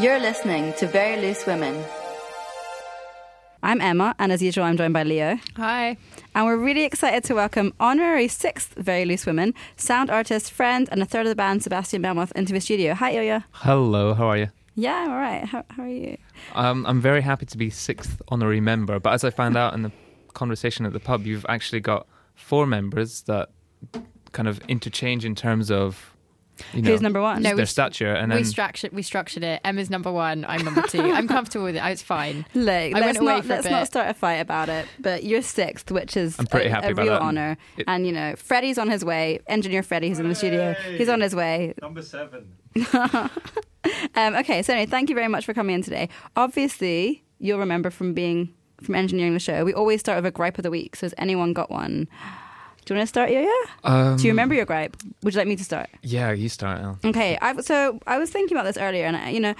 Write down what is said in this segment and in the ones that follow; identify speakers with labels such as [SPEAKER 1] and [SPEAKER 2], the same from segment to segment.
[SPEAKER 1] You're listening to Very Loose Women.
[SPEAKER 2] I'm Emma, and as usual, I'm joined by Leo.
[SPEAKER 3] Hi.
[SPEAKER 2] And we're really excited to welcome honorary sixth Very Loose Women, sound artist, friend, and a third of the band, Sebastian Melmoth, into the studio. Hi, Ilya.
[SPEAKER 4] Hello, how are you?
[SPEAKER 2] Yeah, I'm all right. How, how are you?
[SPEAKER 4] Um, I'm very happy to be sixth honorary member, but as I found out in the conversation at the pub, you've actually got four members that kind of interchange in terms of you know,
[SPEAKER 2] Who's number one?
[SPEAKER 3] No,
[SPEAKER 4] their
[SPEAKER 3] we-
[SPEAKER 4] stature, and
[SPEAKER 3] we structured we structured it. Emma's number one. I'm number two. I'm comfortable with it. It's fine.
[SPEAKER 2] Look,
[SPEAKER 3] I
[SPEAKER 2] let's, not, let's
[SPEAKER 3] bit.
[SPEAKER 2] not start a fight about it. But you're sixth, which is
[SPEAKER 4] I'm pretty
[SPEAKER 2] a,
[SPEAKER 4] happy
[SPEAKER 2] a
[SPEAKER 4] about
[SPEAKER 2] real
[SPEAKER 4] that.
[SPEAKER 2] honor.
[SPEAKER 4] It-
[SPEAKER 2] and you know, Freddie's on his way. Engineer Freddie, who's in the studio, he's on his way.
[SPEAKER 5] Number seven.
[SPEAKER 2] Um, okay, so anyway, thank you very much for coming in today. Obviously, you'll remember from being from engineering the show, we always start with a gripe of the week. So has anyone got one? Do you want to start, Ilya?
[SPEAKER 4] um,
[SPEAKER 2] Do you remember your gripe? Would you like me to start?
[SPEAKER 4] Yeah, you start. Al.
[SPEAKER 2] Okay, I, so I was thinking about this earlier, and I, you know,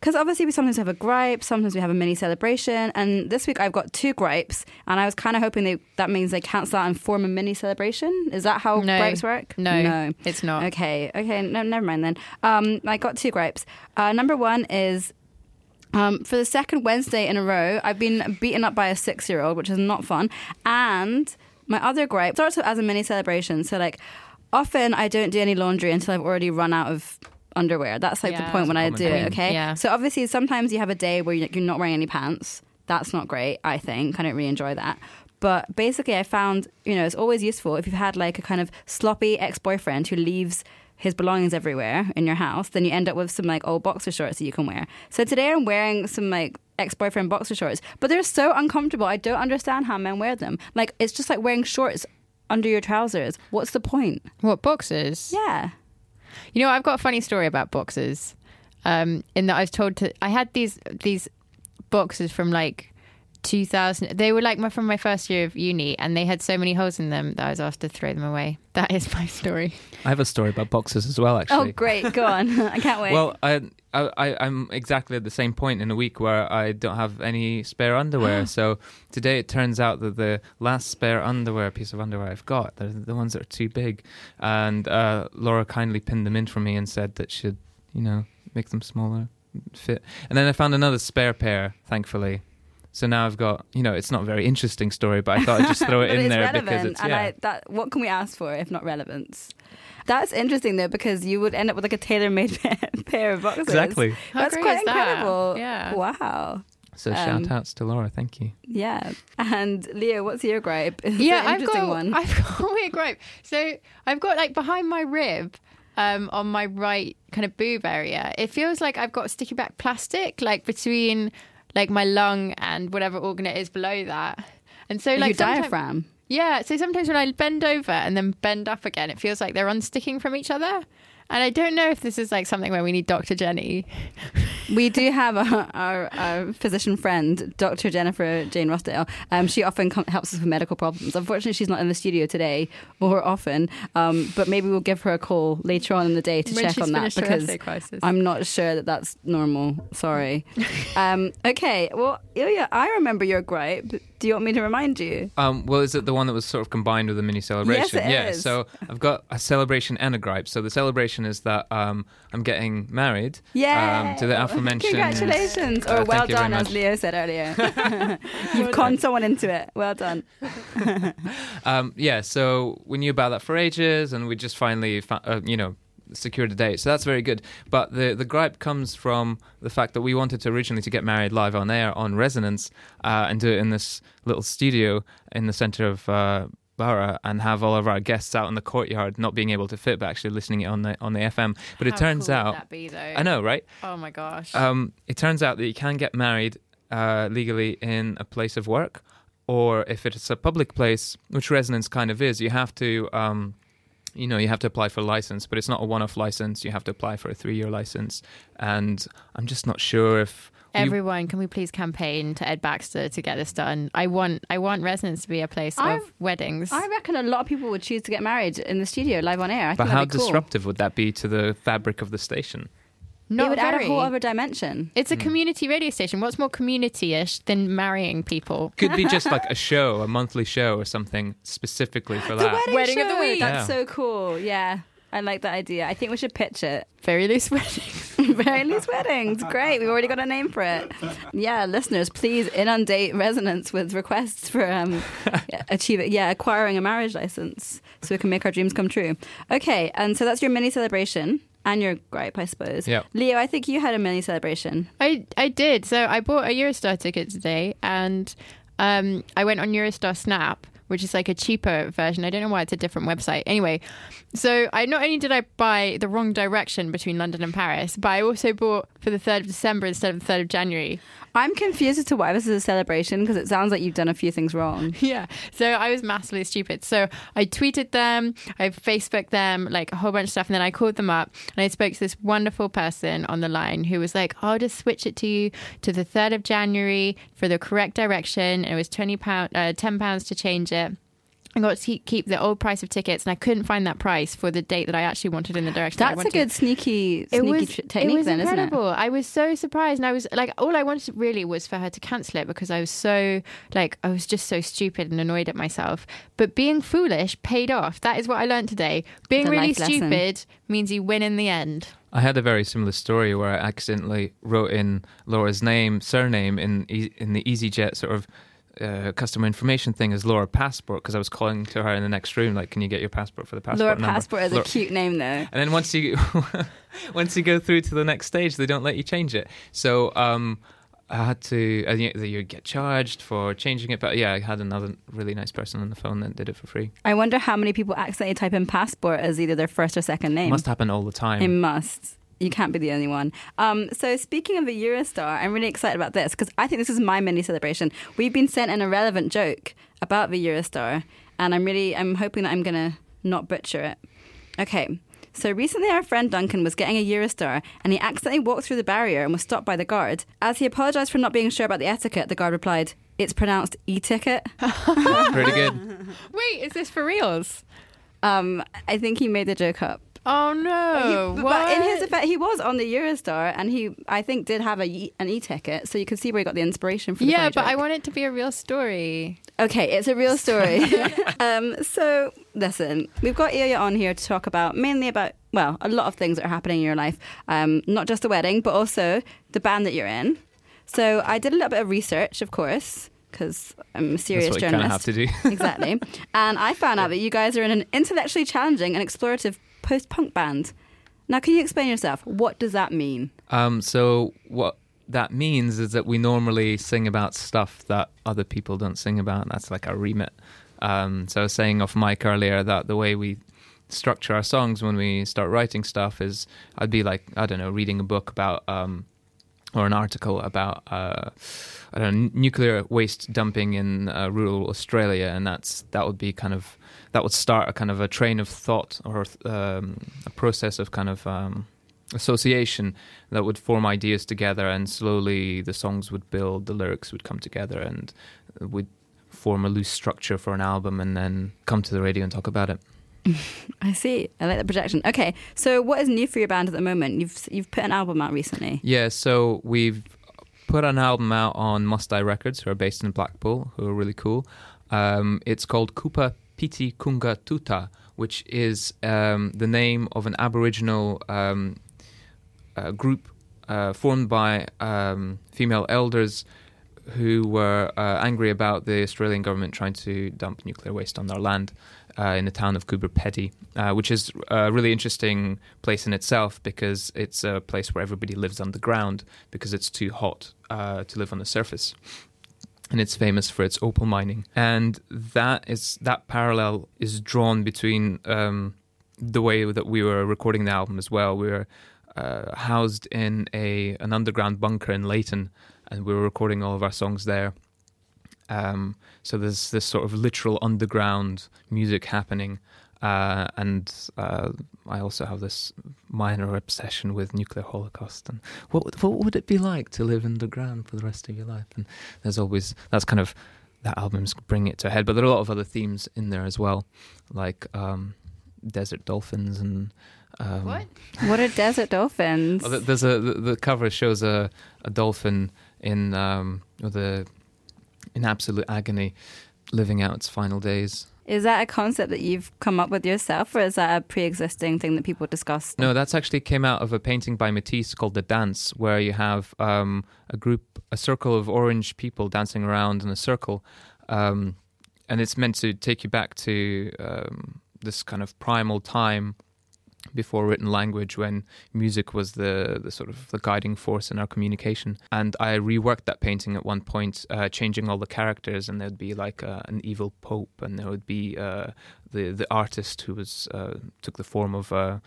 [SPEAKER 2] because obviously we sometimes have a gripe, sometimes we have a mini celebration, and this week I've got two gripes, and I was kind of hoping they, that means they cancel out and form a mini celebration. Is that how
[SPEAKER 3] No.
[SPEAKER 2] gripes work?
[SPEAKER 3] No,
[SPEAKER 2] no.
[SPEAKER 3] it's not.
[SPEAKER 2] Okay, okay, no, never mind then. Um, I got two gripes. Uh, number one is um, for the second Wednesday in a row, I've been beaten up by a six year old, which is not fun. And my other gripe starts as a mini celebration. So, like, often I don't do any laundry until I've already run out of underwear. That's like the point when I do it,
[SPEAKER 4] thing.
[SPEAKER 2] okay?
[SPEAKER 3] Yeah.
[SPEAKER 2] So, obviously, sometimes you have a day where you're you're not wearing any pants. That's not great, I think. I don't really enjoy that. But basically, I found, you know, it's always useful if you've had like a kind of sloppy ex boyfriend who leaves his belongings everywhere in your house, then you end up with some like old boxer shorts that you can wear. So today I'm wearing some like ex boyfriend boxer shorts, but they're so uncomfortable. I don't understand how men wear them. Like, it's just like wearing shorts under your trousers. What's the point?
[SPEAKER 3] What boxes?
[SPEAKER 2] Yeah.
[SPEAKER 3] You know, I've got a funny story about boxes. Um, in that I was told to. I had these these boxes from like 2000. They were like my from my first year of uni, and they had so many holes in them that I was asked to throw them away. That is my story.
[SPEAKER 4] I have a story about boxes as well, actually Oh,
[SPEAKER 2] great. Go on. I can't wait.
[SPEAKER 4] Well, I, I, I- I'm exactly at the same point in a week where I don't have any spare underwear. so today it turns out that the last spare underwear, piece of underwear I've got, they're the ones that are too big. And uh, Laura kindly pinned them in for me and said that she'd, you know, make them smaller, fit. And then I found another spare pair, thankfully. So now I've got, you know, it's not a very interesting story, but I thought I'd just throw it in
[SPEAKER 2] it's
[SPEAKER 4] there
[SPEAKER 2] relevant,
[SPEAKER 4] because it's,
[SPEAKER 2] and
[SPEAKER 4] yeah.
[SPEAKER 2] I, that what can we ask for if not relevance? That's interesting though because you would end up with like a tailor-made pair of boxers.
[SPEAKER 4] Exactly.
[SPEAKER 3] How
[SPEAKER 2] That's quite
[SPEAKER 3] is that?
[SPEAKER 2] incredible.
[SPEAKER 3] Yeah.
[SPEAKER 2] Wow.
[SPEAKER 4] So
[SPEAKER 2] Um,
[SPEAKER 4] shout outs to Laura, thank you.
[SPEAKER 2] Yeah. And Leo, what's your gripe? It's
[SPEAKER 3] yeah, I've got
[SPEAKER 2] one.
[SPEAKER 3] I've got a weird gripe. So I've got like behind my rib, um, on my right kind of boob area. It feels like I've got sticky back plastic, like between like my lung and whatever organ it is below that. And so
[SPEAKER 2] Like your diaphragm.
[SPEAKER 3] Yeah, so sometimes when I bend over and then bend up again, it feels like they're unsticking from each other. And I don't know if this is like something where we need Dr. Jenny.
[SPEAKER 2] We do have a, our, our physician friend, Dr. Jennifer Jane Rossdale. Um, she often com- helps us with medical problems. Unfortunately, she's not in the studio today or often, um, but maybe we'll give her a call later on in the day to
[SPEAKER 3] When
[SPEAKER 2] check on that because. I'm not sure that that's normal. Sorry. um, okay, well, Ilya, I remember your gripe. Do you want me to remind you?
[SPEAKER 4] Um, well, is it the one that was sort of combined with the mini celebration?
[SPEAKER 2] it
[SPEAKER 4] yeah.
[SPEAKER 2] is.
[SPEAKER 4] So I've got a celebration and a gripe. So the celebration is that um, I'm getting married.
[SPEAKER 2] Yeah.
[SPEAKER 4] Um, to the aforementioned.
[SPEAKER 2] Congratulations.
[SPEAKER 4] Uh,
[SPEAKER 2] or well
[SPEAKER 4] you very
[SPEAKER 2] done, as. Leo said earlier. You've conned someone into it. Well done.
[SPEAKER 4] Um, yeah. So we knew about that for ages, and we just finally, fa- uh, you know. Secured a date, so that's very good. But the the gripe comes from the fact that we wanted to originally to get married live on air on Resonance uh, and do it in this little studio in the center of uh, Borough and have all of our guests out in the courtyard, not being able to fit, but actually listening it on the on the FM. But it turns
[SPEAKER 3] cool
[SPEAKER 4] out,
[SPEAKER 3] be?
[SPEAKER 4] I know, right?
[SPEAKER 3] Oh my gosh.
[SPEAKER 4] Um, it turns out that you can get married uh, legally in a place of work, or if it's a public place, which Resonance kind of is, you have to, um, you know, you have to apply for a license, but it's not a one-off license. You have to apply for a three-year license, and I'm just not sure if. we-
[SPEAKER 3] Everyone, can we please campaign to Ed Baxter to get this done? I want, I want Resonance to be a place
[SPEAKER 2] I've-
[SPEAKER 3] of weddings.
[SPEAKER 2] I reckon a lot of people would choose to get married in the studio live on air. I
[SPEAKER 4] but
[SPEAKER 2] think
[SPEAKER 4] how
[SPEAKER 2] be cool.
[SPEAKER 4] disruptive would that be to the fabric of the station?
[SPEAKER 3] Not
[SPEAKER 2] it would
[SPEAKER 3] very.
[SPEAKER 2] add a whole other dimension.
[SPEAKER 3] It's a community radio station. What's more community-ish than marrying people?
[SPEAKER 4] Could be just like a show, a monthly show, or something specifically for
[SPEAKER 2] The
[SPEAKER 4] that.
[SPEAKER 2] wedding,
[SPEAKER 3] Wedding of the week.
[SPEAKER 2] That's
[SPEAKER 4] Yeah.
[SPEAKER 2] so cool. Yeah. I like that idea. I think we should pitch it.
[SPEAKER 3] Very loose weddings.
[SPEAKER 2] Very loose weddings. Great. We've already got a name for it. Yeah, listeners, please inundate Resonance with requests for um, achieving, yeah, acquiring a marriage license so we can make our dreams come true. Okay, and so that's your mini celebration and your gripe, I suppose.
[SPEAKER 4] Yeah.
[SPEAKER 2] Leo, I think you had a mini celebration.
[SPEAKER 3] I I did. So I bought a Eurostar ticket today, and um, I went on Eurostar Snap, which is like a cheaper version. I don't know why it's a different website. Anyway, so I not only did I buy the wrong direction between London and Paris, but I also bought for the third of December instead of the third of January.
[SPEAKER 2] I'm confused as to why this is a celebration because it sounds like you've done a few things wrong.
[SPEAKER 3] Yeah. So I was massively stupid. So I tweeted them, I Facebooked them, like a whole bunch of stuff, and then I called them up and I spoke to this wonderful person on the line who was like, I'll just switch it to you to the 3rd of January for the correct direction. And it was 20 pound, uh, 10 pounds to change it. I got to keep- keep the old price of tickets, and I couldn't find that price for the date that I actually wanted in the direction. that I
[SPEAKER 2] That's a good sneaky,
[SPEAKER 3] It
[SPEAKER 2] sneaky
[SPEAKER 3] was
[SPEAKER 2] tr- technique,
[SPEAKER 3] it was
[SPEAKER 2] then,
[SPEAKER 3] incredible. I was so surprised, and I was like, all I wanted really was for her to cancel it because I was so like I was just so stupid and annoyed at myself. But being foolish paid off. That is what I learned today. Being
[SPEAKER 2] The
[SPEAKER 3] really
[SPEAKER 2] life lesson.
[SPEAKER 3] stupid means you win in the end.
[SPEAKER 4] I had a very similar story where I accidentally wrote in Laura's name, surname in in the EasyJet sort of uh, customer information thing as Laura Passport because I was calling to her in the next room, like, "Can you get your passport for the passport
[SPEAKER 2] Laura
[SPEAKER 4] number?"
[SPEAKER 2] Passport is a cute name, though.
[SPEAKER 4] And then once you once you go through to the next stage, they don't let you change it. So um, I had to. You, you get charged for changing it, but yeah, I had another really nice person on the phone that did it for free.
[SPEAKER 2] I wonder how many people accidentally type in passport as either their first or second name.
[SPEAKER 4] It Must happen all the time.
[SPEAKER 2] It must. You can't be the only one. Um, so speaking of the Eurostar, I'm really excited about this because I think this is my mini celebration. We've been sent an irrelevant joke about the Eurostar, and I'm really I'm hoping that I'm gonna not butcher it. Okay. So recently, our friend Duncan was getting a Eurostar and he accidentally walked through the barrier and was stopped by the guard. As he apologised for not being sure about the etiquette, the guard replied, It's pronounced e ticket.
[SPEAKER 4] Pretty good.
[SPEAKER 3] Wait, is this for reals?
[SPEAKER 2] Um, I think he made the joke up.
[SPEAKER 3] Oh no!
[SPEAKER 2] He- But in his effect, he was on the Eurostar, and he, I think, did have a, e- an e-ticket, so you can see where he got the inspiration from.
[SPEAKER 3] yeah,
[SPEAKER 2] funny
[SPEAKER 3] but I want it to be a real story.
[SPEAKER 2] Okay, it's a real story. um, so, listen, we've got Ilya on here to talk about mainly about, well, a lot of things that are happening in your life. Um, not just the wedding, but also the band that you're in. So, I did a little bit of research, of course, because I'm a serious
[SPEAKER 4] That's what you kind of
[SPEAKER 2] journalist.
[SPEAKER 4] have to do.
[SPEAKER 2] exactly. And I found out that you guys are in an intellectually challenging and explorative post punk band. Now, can you explain yourself? What does that mean?
[SPEAKER 4] Um, so what that means is that we normally sing about stuff that other people don't sing about. That's like our remit. Um, so I was saying off mic earlier that the way we structure our songs when we start writing stuff is I'd be like I don't know reading a book about um, or an article about uh, I don't know nuclear waste dumping in uh, rural Australia, and that's that would be kind of that would start a kind of a train of thought or um, a process of kind of um, association that would form ideas together, and slowly the songs would build, the lyrics would come together, and we'd form a loose structure for an album, and then come to the radio and talk about it.
[SPEAKER 2] I see. I like the projection. Okay, so what is new for your band at the moment? You've you've put an album out recently.
[SPEAKER 4] Yeah, so we've put an album out on Must Die Records, who are based in Blackpool, who are really cool. Um, it's called Kupa Piti Kungka Tjuta, which is um, the name of an Aboriginal um, uh, group uh, formed by um, female elders who were uh, angry about the Australian government trying to dump nuclear waste on their land uh, in the town of Coober Pedy, uh, which is a really interesting place in itself because it's a place where everybody lives underground because it's too hot uh, to live on the surface. And it's famous for its opal mining, and that is that parallel is drawn between um, the way that we were recording the album as well. We were uh, housed in a an underground bunker in Leighton, and we were recording all of our songs there. Um, so there's this sort of literal underground music happening, uh, and uh, I also have this minor obsession with nuclear holocaust and what would- what would it be like to live underground for the rest of your life? And there's always that's kind of that album's bringing it to a head, but there are a lot of other themes in there as well, like um, desert dolphins and um,
[SPEAKER 3] What?
[SPEAKER 2] What are desert dolphins?
[SPEAKER 4] There's a the, the cover shows a, a dolphin in um with a in absolute agony, living out its final days.
[SPEAKER 2] Is that a concept that you've come up with yourself, or is that a pre-existing thing that people discuss?
[SPEAKER 4] No, that's actually came out of a painting by Matisse called The Dance, where you have um, a group, a circle of orange people dancing around in a circle. Um, and it's meant to take you back to um, this kind of primal time before written language when music was the, the sort of the guiding force in our communication. And i reworked that painting at one point uh, changing all the characters and there'd be like uh, an evil pope and there would be uh, the the artist who was uh, took the form of a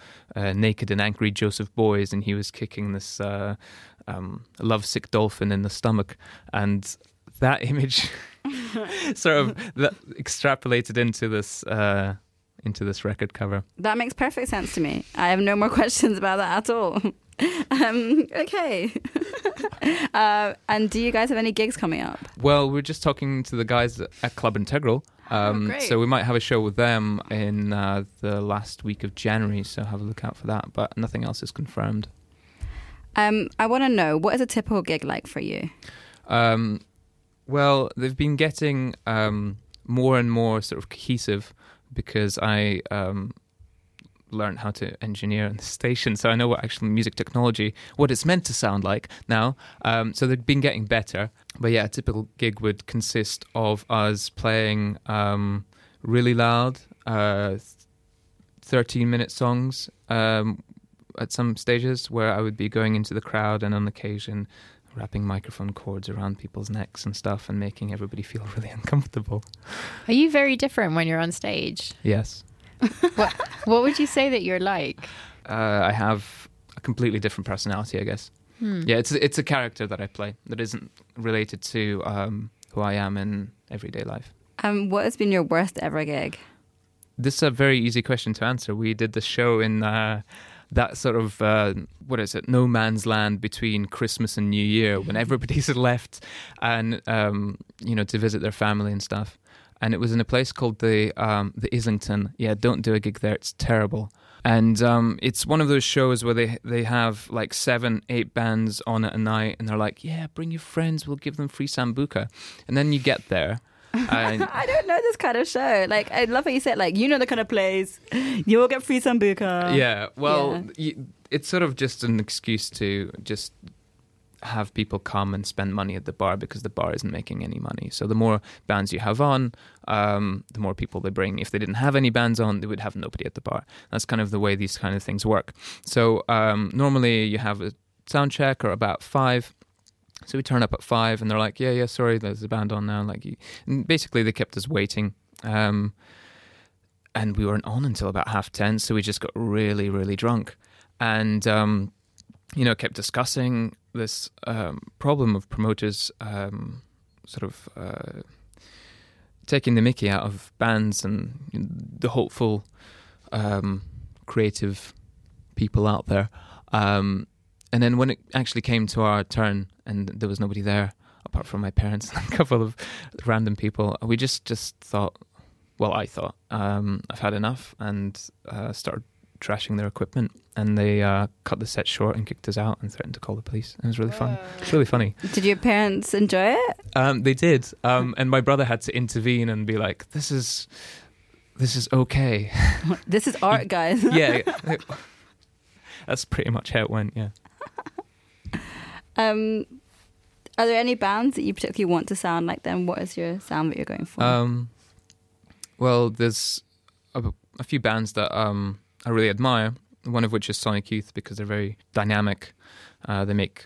[SPEAKER 4] naked and angry joseph beuys and he was kicking this uh, um, lovesick dolphin in the stomach. And that image sort of extrapolated into this uh, into this record cover.
[SPEAKER 2] That makes perfect sense to me. I have no more questions about that at all. um, okay. uh, and do you guys have any gigs coming up?
[SPEAKER 4] Well, we're just talking to the guys at Club Integral.
[SPEAKER 3] Oh,
[SPEAKER 4] um,
[SPEAKER 3] oh,
[SPEAKER 4] so we might have a show with them in uh, the last week of January. So have a look out for that. But nothing else is confirmed.
[SPEAKER 2] Um, I want to know what is a typical gig like for you?
[SPEAKER 4] Um, well, they've been getting um, more and more sort of cohesive because I um, learned how to engineer in the station, so I know what actual music technology, what it's meant to sound like now. Um, so they've been getting better. But yeah, a typical gig would consist of us playing um, really loud, uh, 13 minute songs um, at some stages where I would be going into the crowd and on occasion wrapping microphone cords around people's necks and stuff and making everybody feel really uncomfortable.
[SPEAKER 3] Are you very different when you're on stage?
[SPEAKER 4] Yes.
[SPEAKER 3] what, what would you say that you're like?
[SPEAKER 4] Uh, I have a completely different personality, I guess. Hmm. Yeah, it's it's a character that I play that isn't related to um, who I am in everyday life.
[SPEAKER 2] Um, what has been your worst ever gig?
[SPEAKER 4] This is a very easy question to answer. We did the show in uh, that sort of uh, what is it? No man's land between christmas and new year when everybody's left and um, you know to visit their family and stuff. And it was in a place called the um, the islington. Yeah don't do a gig there. It's terrible. And um, it's one of those shows where they they have like seven eight bands on at a night and they're like yeah bring your friends. We'll give them free sambuca. And then you get there
[SPEAKER 2] I don't know this kind of show. Like, I love what you said, like, you know the kind of plays. You will get free sambuca.
[SPEAKER 4] Yeah, well, yeah. it's sort of just an excuse to just have people come and spend money at the bar because the bar isn't making any money. So the more bands you have on, um, the more people they bring. If they didn't have any bands on, they would have nobody at the bar. That's kind of the way these kind of things work. So um, normally you have a sound check or about five so we turn up at five, and they're like, "Yeah, yeah, sorry, there's a band on now." Like, basically, they kept us waiting, um, and we weren't on until about half ten. So we just got really, really drunk, and um, you know, kept discussing this um, problem of promoters um, sort of uh, taking the Mickey out of bands and the hopeful, um, creative people out there. Um, and then when it actually came to our turn and there was nobody there apart from my parents and a couple of random people, we just just thought, well, I thought um, I've had enough and uh, started trashing their equipment and they uh, cut the set short and kicked us out and threatened to call the police. It was really fun. It's really funny.
[SPEAKER 2] Did your parents enjoy it?
[SPEAKER 4] Um, they did, um, and my brother had to intervene and be like, "This is, this is okay.
[SPEAKER 2] this is art, guys."
[SPEAKER 4] yeah, that's pretty much how it went. Yeah.
[SPEAKER 2] Um, are there any bands that you particularly want to sound like them? What is your sound that you're going for?
[SPEAKER 4] Um, well, there's a, a, few bands that um, I really admire. One of which is Sonic Youth because they're very dynamic. Uh, they make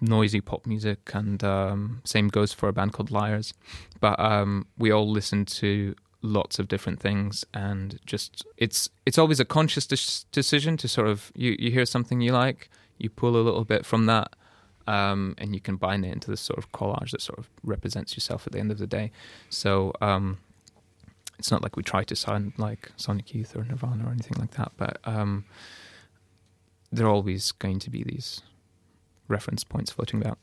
[SPEAKER 4] noisy pop music, and um, same goes for a band called Liars. But um, we all listen to lots of different things, and just it's it's always a conscious de- decision to sort of you you hear something you like, you pull a little bit from that, um, and you combine it into this sort of collage that sort of represents yourself at the end of the day. So um, it's not like we try to sound like Sonic Youth or Nirvana or anything like that, but um, there are always going to be these reference points floating about.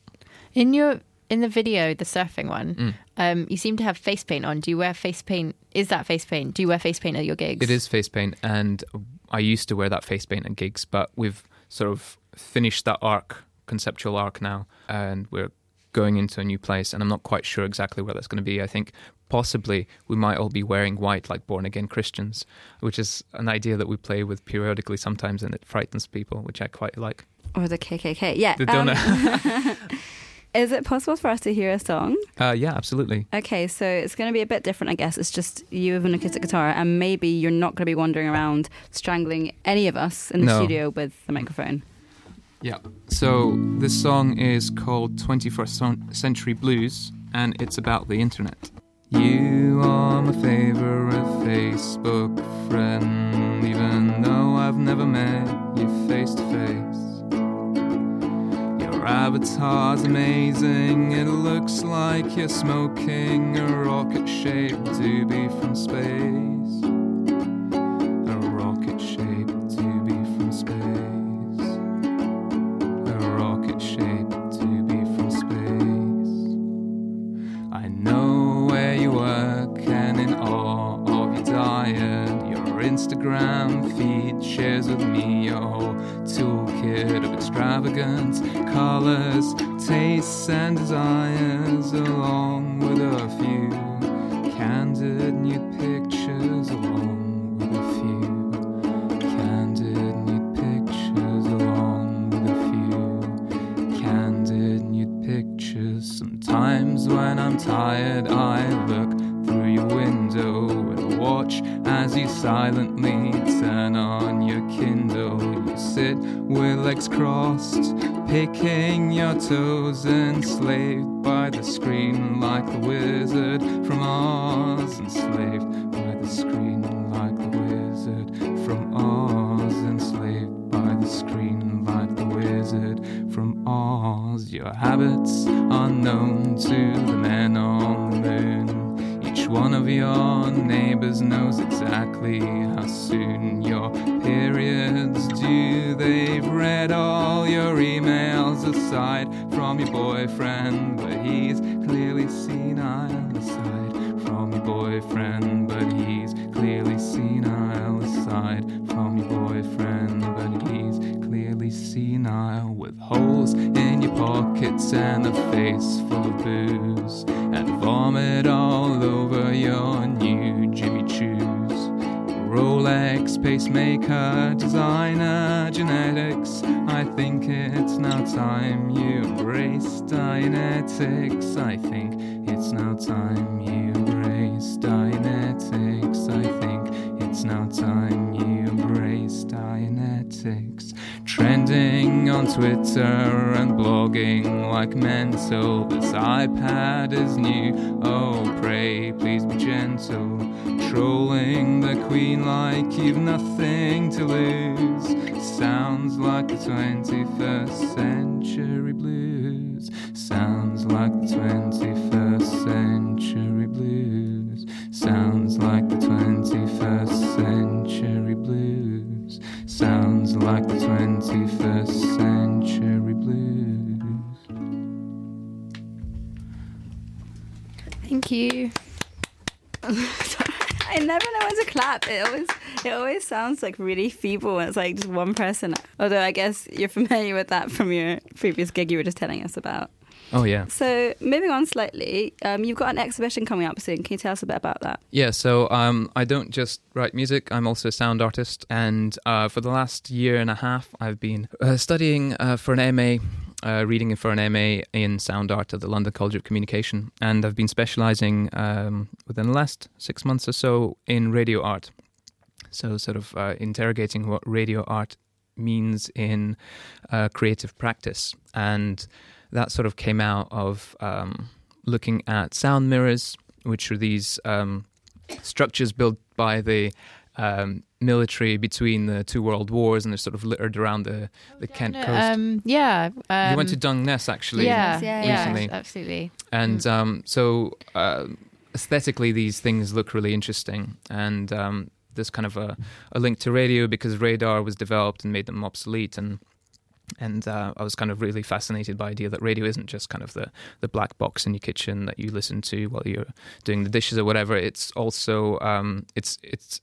[SPEAKER 3] In your in the video, the surfing one,
[SPEAKER 4] mm.
[SPEAKER 3] um, you seem to have face paint on. Do you wear face paint? Is that face paint? Do you wear face paint at your gigs?
[SPEAKER 4] It is face paint, and I used to wear that face paint at gigs, but we've sort of finished that arc conceptual arc now, and we're going into a new place, and I'm not quite sure exactly where that's going to be. I think possibly we might all be wearing white like born again Christians, which is an idea that we play with periodically sometimes, and it frightens people, which I quite like.
[SPEAKER 2] Or the KKK. Yeah.
[SPEAKER 4] The
[SPEAKER 2] um,
[SPEAKER 4] donut.
[SPEAKER 2] is it possible for us to hear a song?
[SPEAKER 4] uh, yeah, absolutely.
[SPEAKER 2] Okay, so it's going to be a bit different, I guess. It's just you with an acoustic guitar, and maybe you're not going to be wandering around strangling any of us in the
[SPEAKER 4] No.
[SPEAKER 2] studio with the microphone.
[SPEAKER 4] Yeah. So this song is called 21st Century Blues, and it's about the internet. You are my favorite Facebook friend, even though I've never met you face to face. Your avatar's amazing, it looks like you're smoking a rocket shaped doobie from space. Instagram feed shares with me your whole toolkit of extravagant colors, tastes, and desires, along with a few candid nude pictures, along with a few candid nude pictures along with a few candid nude pictures. Sometimes when I'm tired, I look through your window and watch as you silently with legs crossed, picking your toes, enslaved by the screen like the wizard from Oz, enslaved by the screen like the wizard from Oz, enslaved by the screen like the wizard from Oz. Your habits are known to the men on one of your neighbors knows exactly how soon your periods due. They've read all your emails aside from your boyfriend, but he's clearly senile aside from your boyfriend, but he's clearly senile aside from your boyfriend, but he's clearly senile with holes in your pockets and a face full of booze and vomit all over your new Jimmy Choos. Rolex, pacemaker, designer, genetics. I think it's now time you embrace Dianetics. I think it's now time you embrace Dianetics. Twitter and blogging like mental. This iPad is new. Oh, pray, please be gentle. Trolling the Queen like you've nothing to lose. Sounds like the 21st century blues. Sounds like the 21st sounds like
[SPEAKER 2] really feeble when it's like just one person. Although I guess you're familiar with that from your previous gig you were just telling us about.
[SPEAKER 4] Oh, yeah.
[SPEAKER 2] So moving on slightly, um, you've got an exhibition coming up soon. Can you tell us a bit about that?
[SPEAKER 4] Yeah, so um, I don't just write music, I'm also a sound artist. And uh, for the last year and a half, I've been uh, studying uh, for an MA, uh, reading for an MA in sound art at the London College of Communication. And I've been specializing um, within the last six months or so in radio art. So, sort of uh, interrogating what radio art means in uh, creative practice. And that sort of came out of um, looking at sound mirrors, which are these um, structures built by the um, military between the two world wars, and they're sort of littered around the, the Kent coast.
[SPEAKER 3] Um, yeah. Um,
[SPEAKER 4] you went to Dungeness actually,
[SPEAKER 3] yeah,
[SPEAKER 2] Yeah,
[SPEAKER 3] yeah,
[SPEAKER 4] recently.
[SPEAKER 3] absolutely.
[SPEAKER 4] and
[SPEAKER 3] Mm.
[SPEAKER 4] um, so uh, aesthetically, these things look really interesting, and um, there's kind of a, a link to radio because radar was developed and made them obsolete, and and uh, I was kind of really fascinated by the idea that radio isn't just kind of the the black box in your kitchen that you listen to while you're doing the dishes or whatever. It's also um, it's it's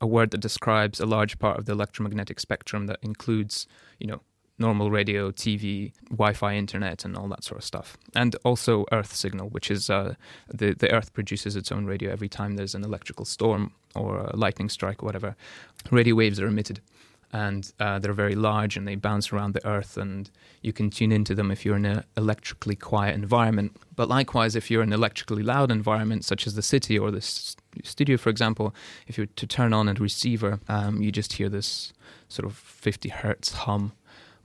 [SPEAKER 4] a word that describes a large part of the electromagnetic spectrum that includes you know normal radio, TV, Wi-Fi, internet, and all that sort of stuff, and also Earth signal, which is uh, the the Earth produces its own radio every time there's an electrical storm or a lightning strike or whatever. Radio waves are emitted, and uh, they're very large and they bounce around the Earth, and you can tune into them if you're in an electrically quiet environment. But likewise, if you're in an electrically loud environment, such as the city or the s- studio, for example, if you to turn on a receiver, um, you just hear this sort of 50 hertz hum.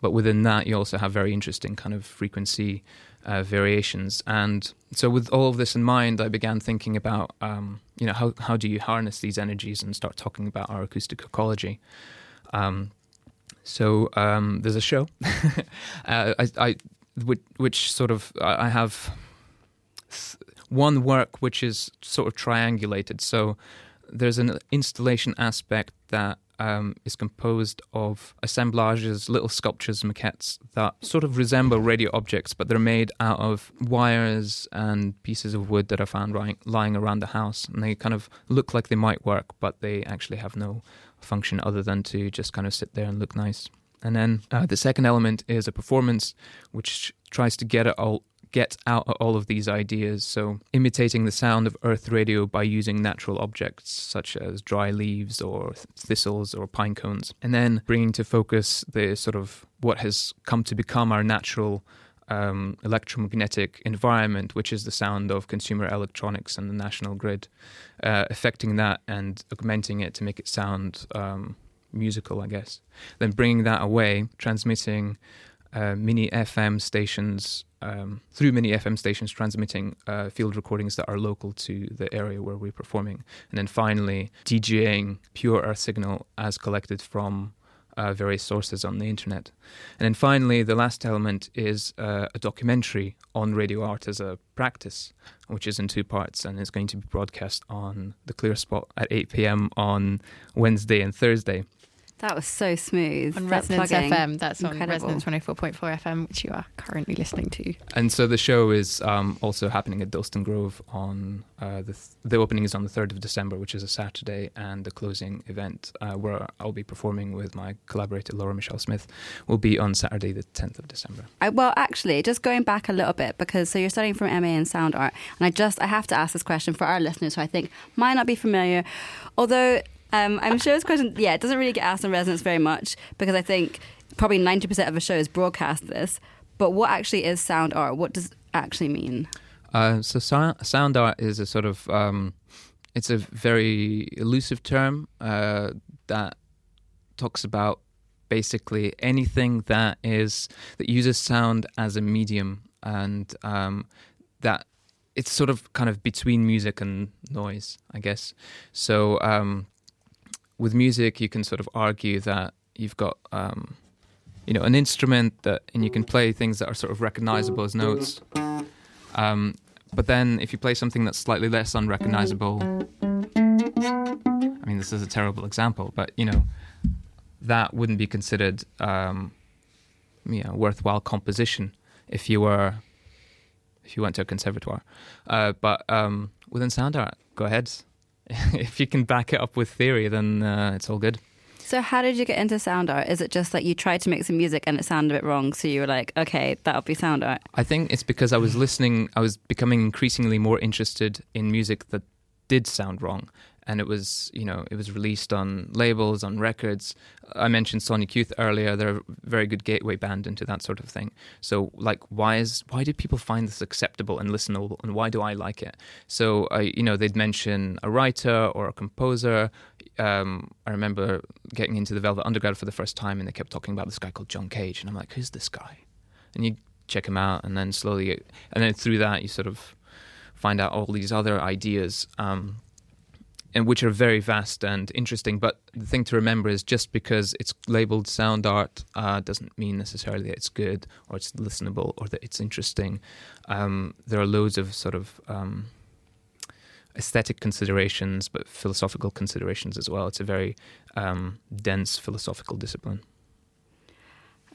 [SPEAKER 4] But within that, you also have very interesting kind of frequency uh, variations. And so, with all of this in mind, I began thinking about, um, you know, how how do you harness these energies and start talking about our acoustic ecology. Um, so um, there's a show, uh, I, I, which, which sort of I have one work which is sort of triangulated. So there's an installation aspect that um, is composed of assemblages, little sculptures, maquettes that sort of resemble radio objects, but they're made out of wires and pieces of wood that are found lying, lying around the house. And they kind of look like they might work, but they actually have no function other than to just kind of sit there and look nice. And then uh, the second element is a performance which tries to get it all get out of all of these ideas. So imitating the sound of earth radio by using natural objects such as dry leaves or thistles or pine cones, and then bringing to focus the sort of what has come to become our natural um, electromagnetic environment, which is the sound of consumer electronics and the national grid, uh, affecting that and augmenting it to make it sound um, musical, I guess. Then bringing that away, transmitting uh, mini FM stations um, through mini FM stations, transmitting uh, field recordings that are local to the area where we're performing, and then finally DJing pure Earth signal as collected from uh, various sources on the internet. And then finally, the last element is uh, a documentary on radio art as a practice, which is in two parts and is going to be broadcast on the Clear Spot at 8 p.m. on Wednesday and Thursday.
[SPEAKER 2] That was so smooth.
[SPEAKER 3] On
[SPEAKER 2] That
[SPEAKER 3] Resonance
[SPEAKER 2] plugging.
[SPEAKER 3] FM. That's on
[SPEAKER 2] Incredible.
[SPEAKER 3] Resonance 24.4 FM, which you are currently listening to.
[SPEAKER 4] And so the show is um, also happening at Dalston Grove on uh, the th- the opening is on the third of December, which is a Saturday, and the closing event uh, where I'll be performing with my collaborator Laura Michelle Smith will be on Saturday, the tenth of December.
[SPEAKER 2] I, well, actually, just going back a little bit because so you're studying from MA in sound art, and I just I have to ask this question for our listeners who I think might not be familiar, although um, I'm sure this question yeah it doesn't really get asked on Resonance very much because I think probably 90% of the shows broadcast this. But what actually is sound art? What does it actually mean?
[SPEAKER 4] Uh, so sou- sound art is a sort of um, it's a very elusive term uh, that talks about basically anything that is that uses sound as a medium and um, that it's sort of kind of between music and noise, I guess. So um, with music, you can sort of argue that you've got um, you know an instrument that and you can play things that are sort of recognizable as notes. Um, but then if you play something that's slightly less unrecognizable, I mean, this is a terrible example, but you know, that wouldn't be considered, um, you know, worthwhile composition if you were, if you went to a conservatoire. Uh, but um, within sound art, go ahead. if you can back it up with theory, then uh, it's all good.
[SPEAKER 2] So how did you get into sound art? Is it just that you tried to make some music and it sounded a bit wrong, so you were like, okay, that'll be sound art?
[SPEAKER 4] I think it's because I was listening, I was becoming increasingly more interested in music that did sound wrong. And it was, you know, it was released on labels, on records. I mentioned Sonic Youth earlier. They're a very good gateway band into that sort of thing. So, like, why is why did people find this acceptable and listenable, and why do I like it? So, I, you know, they'd mention a writer or a composer. Um, I remember getting into the Velvet Underground for the first time, and they kept talking about this guy called John Cage, and I'm like, who's this guy? And you check him out, and then slowly, and then through that, you sort of find out all these other ideas. Um, and which are very vast and interesting. But the thing to remember is just because it's labeled sound art uh, doesn't mean necessarily that it's good or it's listenable or that it's interesting. Um, there are loads of sort of um, aesthetic considerations, but philosophical considerations as well. It's a very um, dense philosophical discipline.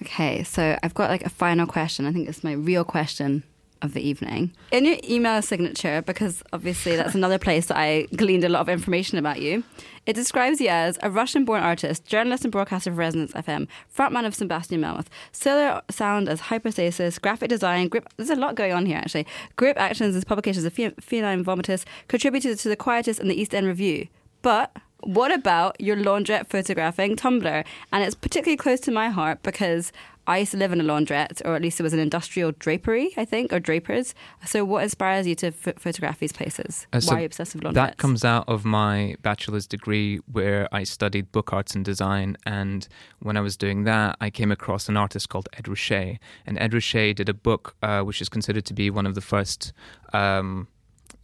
[SPEAKER 2] Okay, so I've got like a final question. I think it's my real question of the evening. In your email signature, because obviously that's another place that I gleaned a lot of information about you, it describes you as a Russian born artist, journalist and broadcaster of Resonance FM, frontman of Sebastian Melmoth, stellar sound as Hyperstasis, graphic design, grip. There's a lot going on here actually. Grip actions as publications of Fe- Feline Vomitus, contributed to The Quietist and the East End Review. But what about your laundrette photographing Tumblr? And it's particularly close to my heart because I used to live in a laundrette, or at least it was an industrial drapery, I think, or drapers. So, what inspires you to f- photograph these places?
[SPEAKER 4] Uh, so
[SPEAKER 2] Why are you obsessed with laundrettes?
[SPEAKER 4] That comes out of my bachelor's degree where I studied book arts and design. And when I was doing that, I came across an artist called Ed Ruscha. And Ed Ruscha did a book uh, which is considered to be one of the first, um,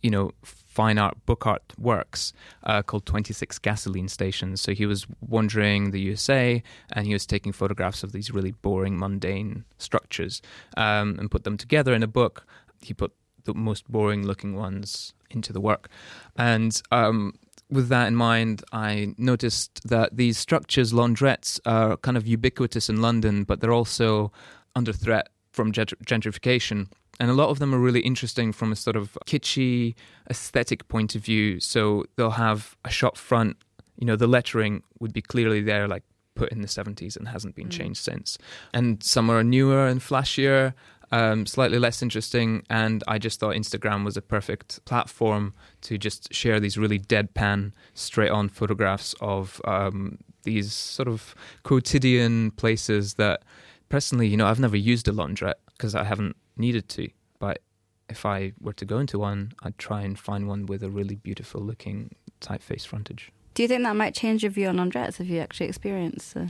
[SPEAKER 4] you know, fine art book art works uh, called 26 gasoline stations. So he was wandering the usa and he was taking photographs of these really boring mundane structures um, and put them together in a book. He put the most boring looking ones into the work. And um, with that in mind, I noticed that these structures, laundrettes, are kind of ubiquitous in London, but they're also under threat from gentrification and a lot of them are really interesting from a sort of kitschy aesthetic point of view. So they'll have a shop front, you know, the lettering would be clearly there, like put in the 70s and hasn't been mm. changed since. And some are newer and flashier, um, slightly less interesting. And I just thought Instagram was a perfect platform to just share these really deadpan, straight on photographs of um, these sort of quotidian places that personally, you know, I've never used a laundrette because I haven't needed to. But if I were to go into one, I'd try and find one with a really beautiful looking typeface frontage.
[SPEAKER 2] Do you think that might change your view on laundrettes if you actually experience? Uh,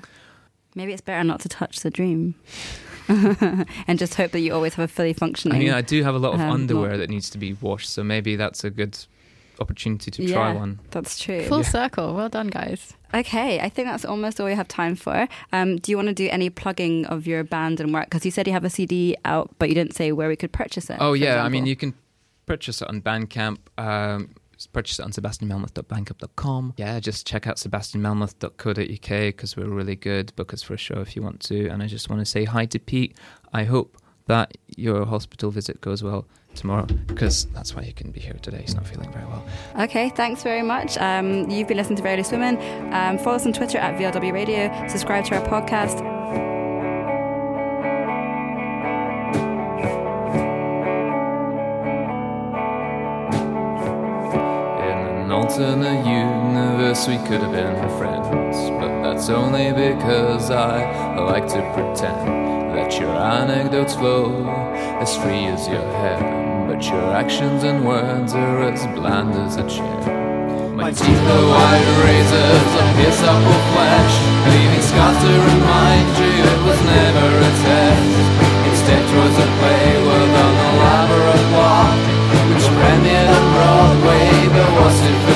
[SPEAKER 2] maybe it's better not to touch the dream. and just hope that you always have a fully functioning.
[SPEAKER 4] I mean, I do have a lot of um, underwear that needs to be washed, so maybe that's a good opportunity to
[SPEAKER 2] yeah,
[SPEAKER 4] try one.
[SPEAKER 2] That's true.
[SPEAKER 3] Full yeah. circle. Well done, guys.
[SPEAKER 2] Okay, I think that's almost all we have time for. Um, do you want to do any plugging of your band and work? Because you said you have a CD out, but you didn't say where we could purchase it.
[SPEAKER 4] Oh, yeah. Example. I mean, you can purchase it on Bandcamp. Um, purchase it on sebastianmelmoth.bandcamp.com. Yeah, just check out sebastianmelmoth.co.uk because we're really good. Book us for a show if you want to. And I just want to say hi to Pete. I hope that your hospital visit goes well tomorrow because that's why you can be here today. He's not feeling very well.
[SPEAKER 2] Okay, thanks very much. Um, you've been listening to Loose Women. Um, follow us on Twitter at VLW Radio. Subscribe to our podcast.
[SPEAKER 5] in the universe we could have been friends. But that's only because I like to pretend that your anecdotes flow as free as your hair. But your actions and words are as bland as a chair. My teeth are white razors, I pierce up all flesh,
[SPEAKER 4] leaving scars to remind you it was never a test. Instead was a play with an elaborate walk, which premiered on Broadway, but was it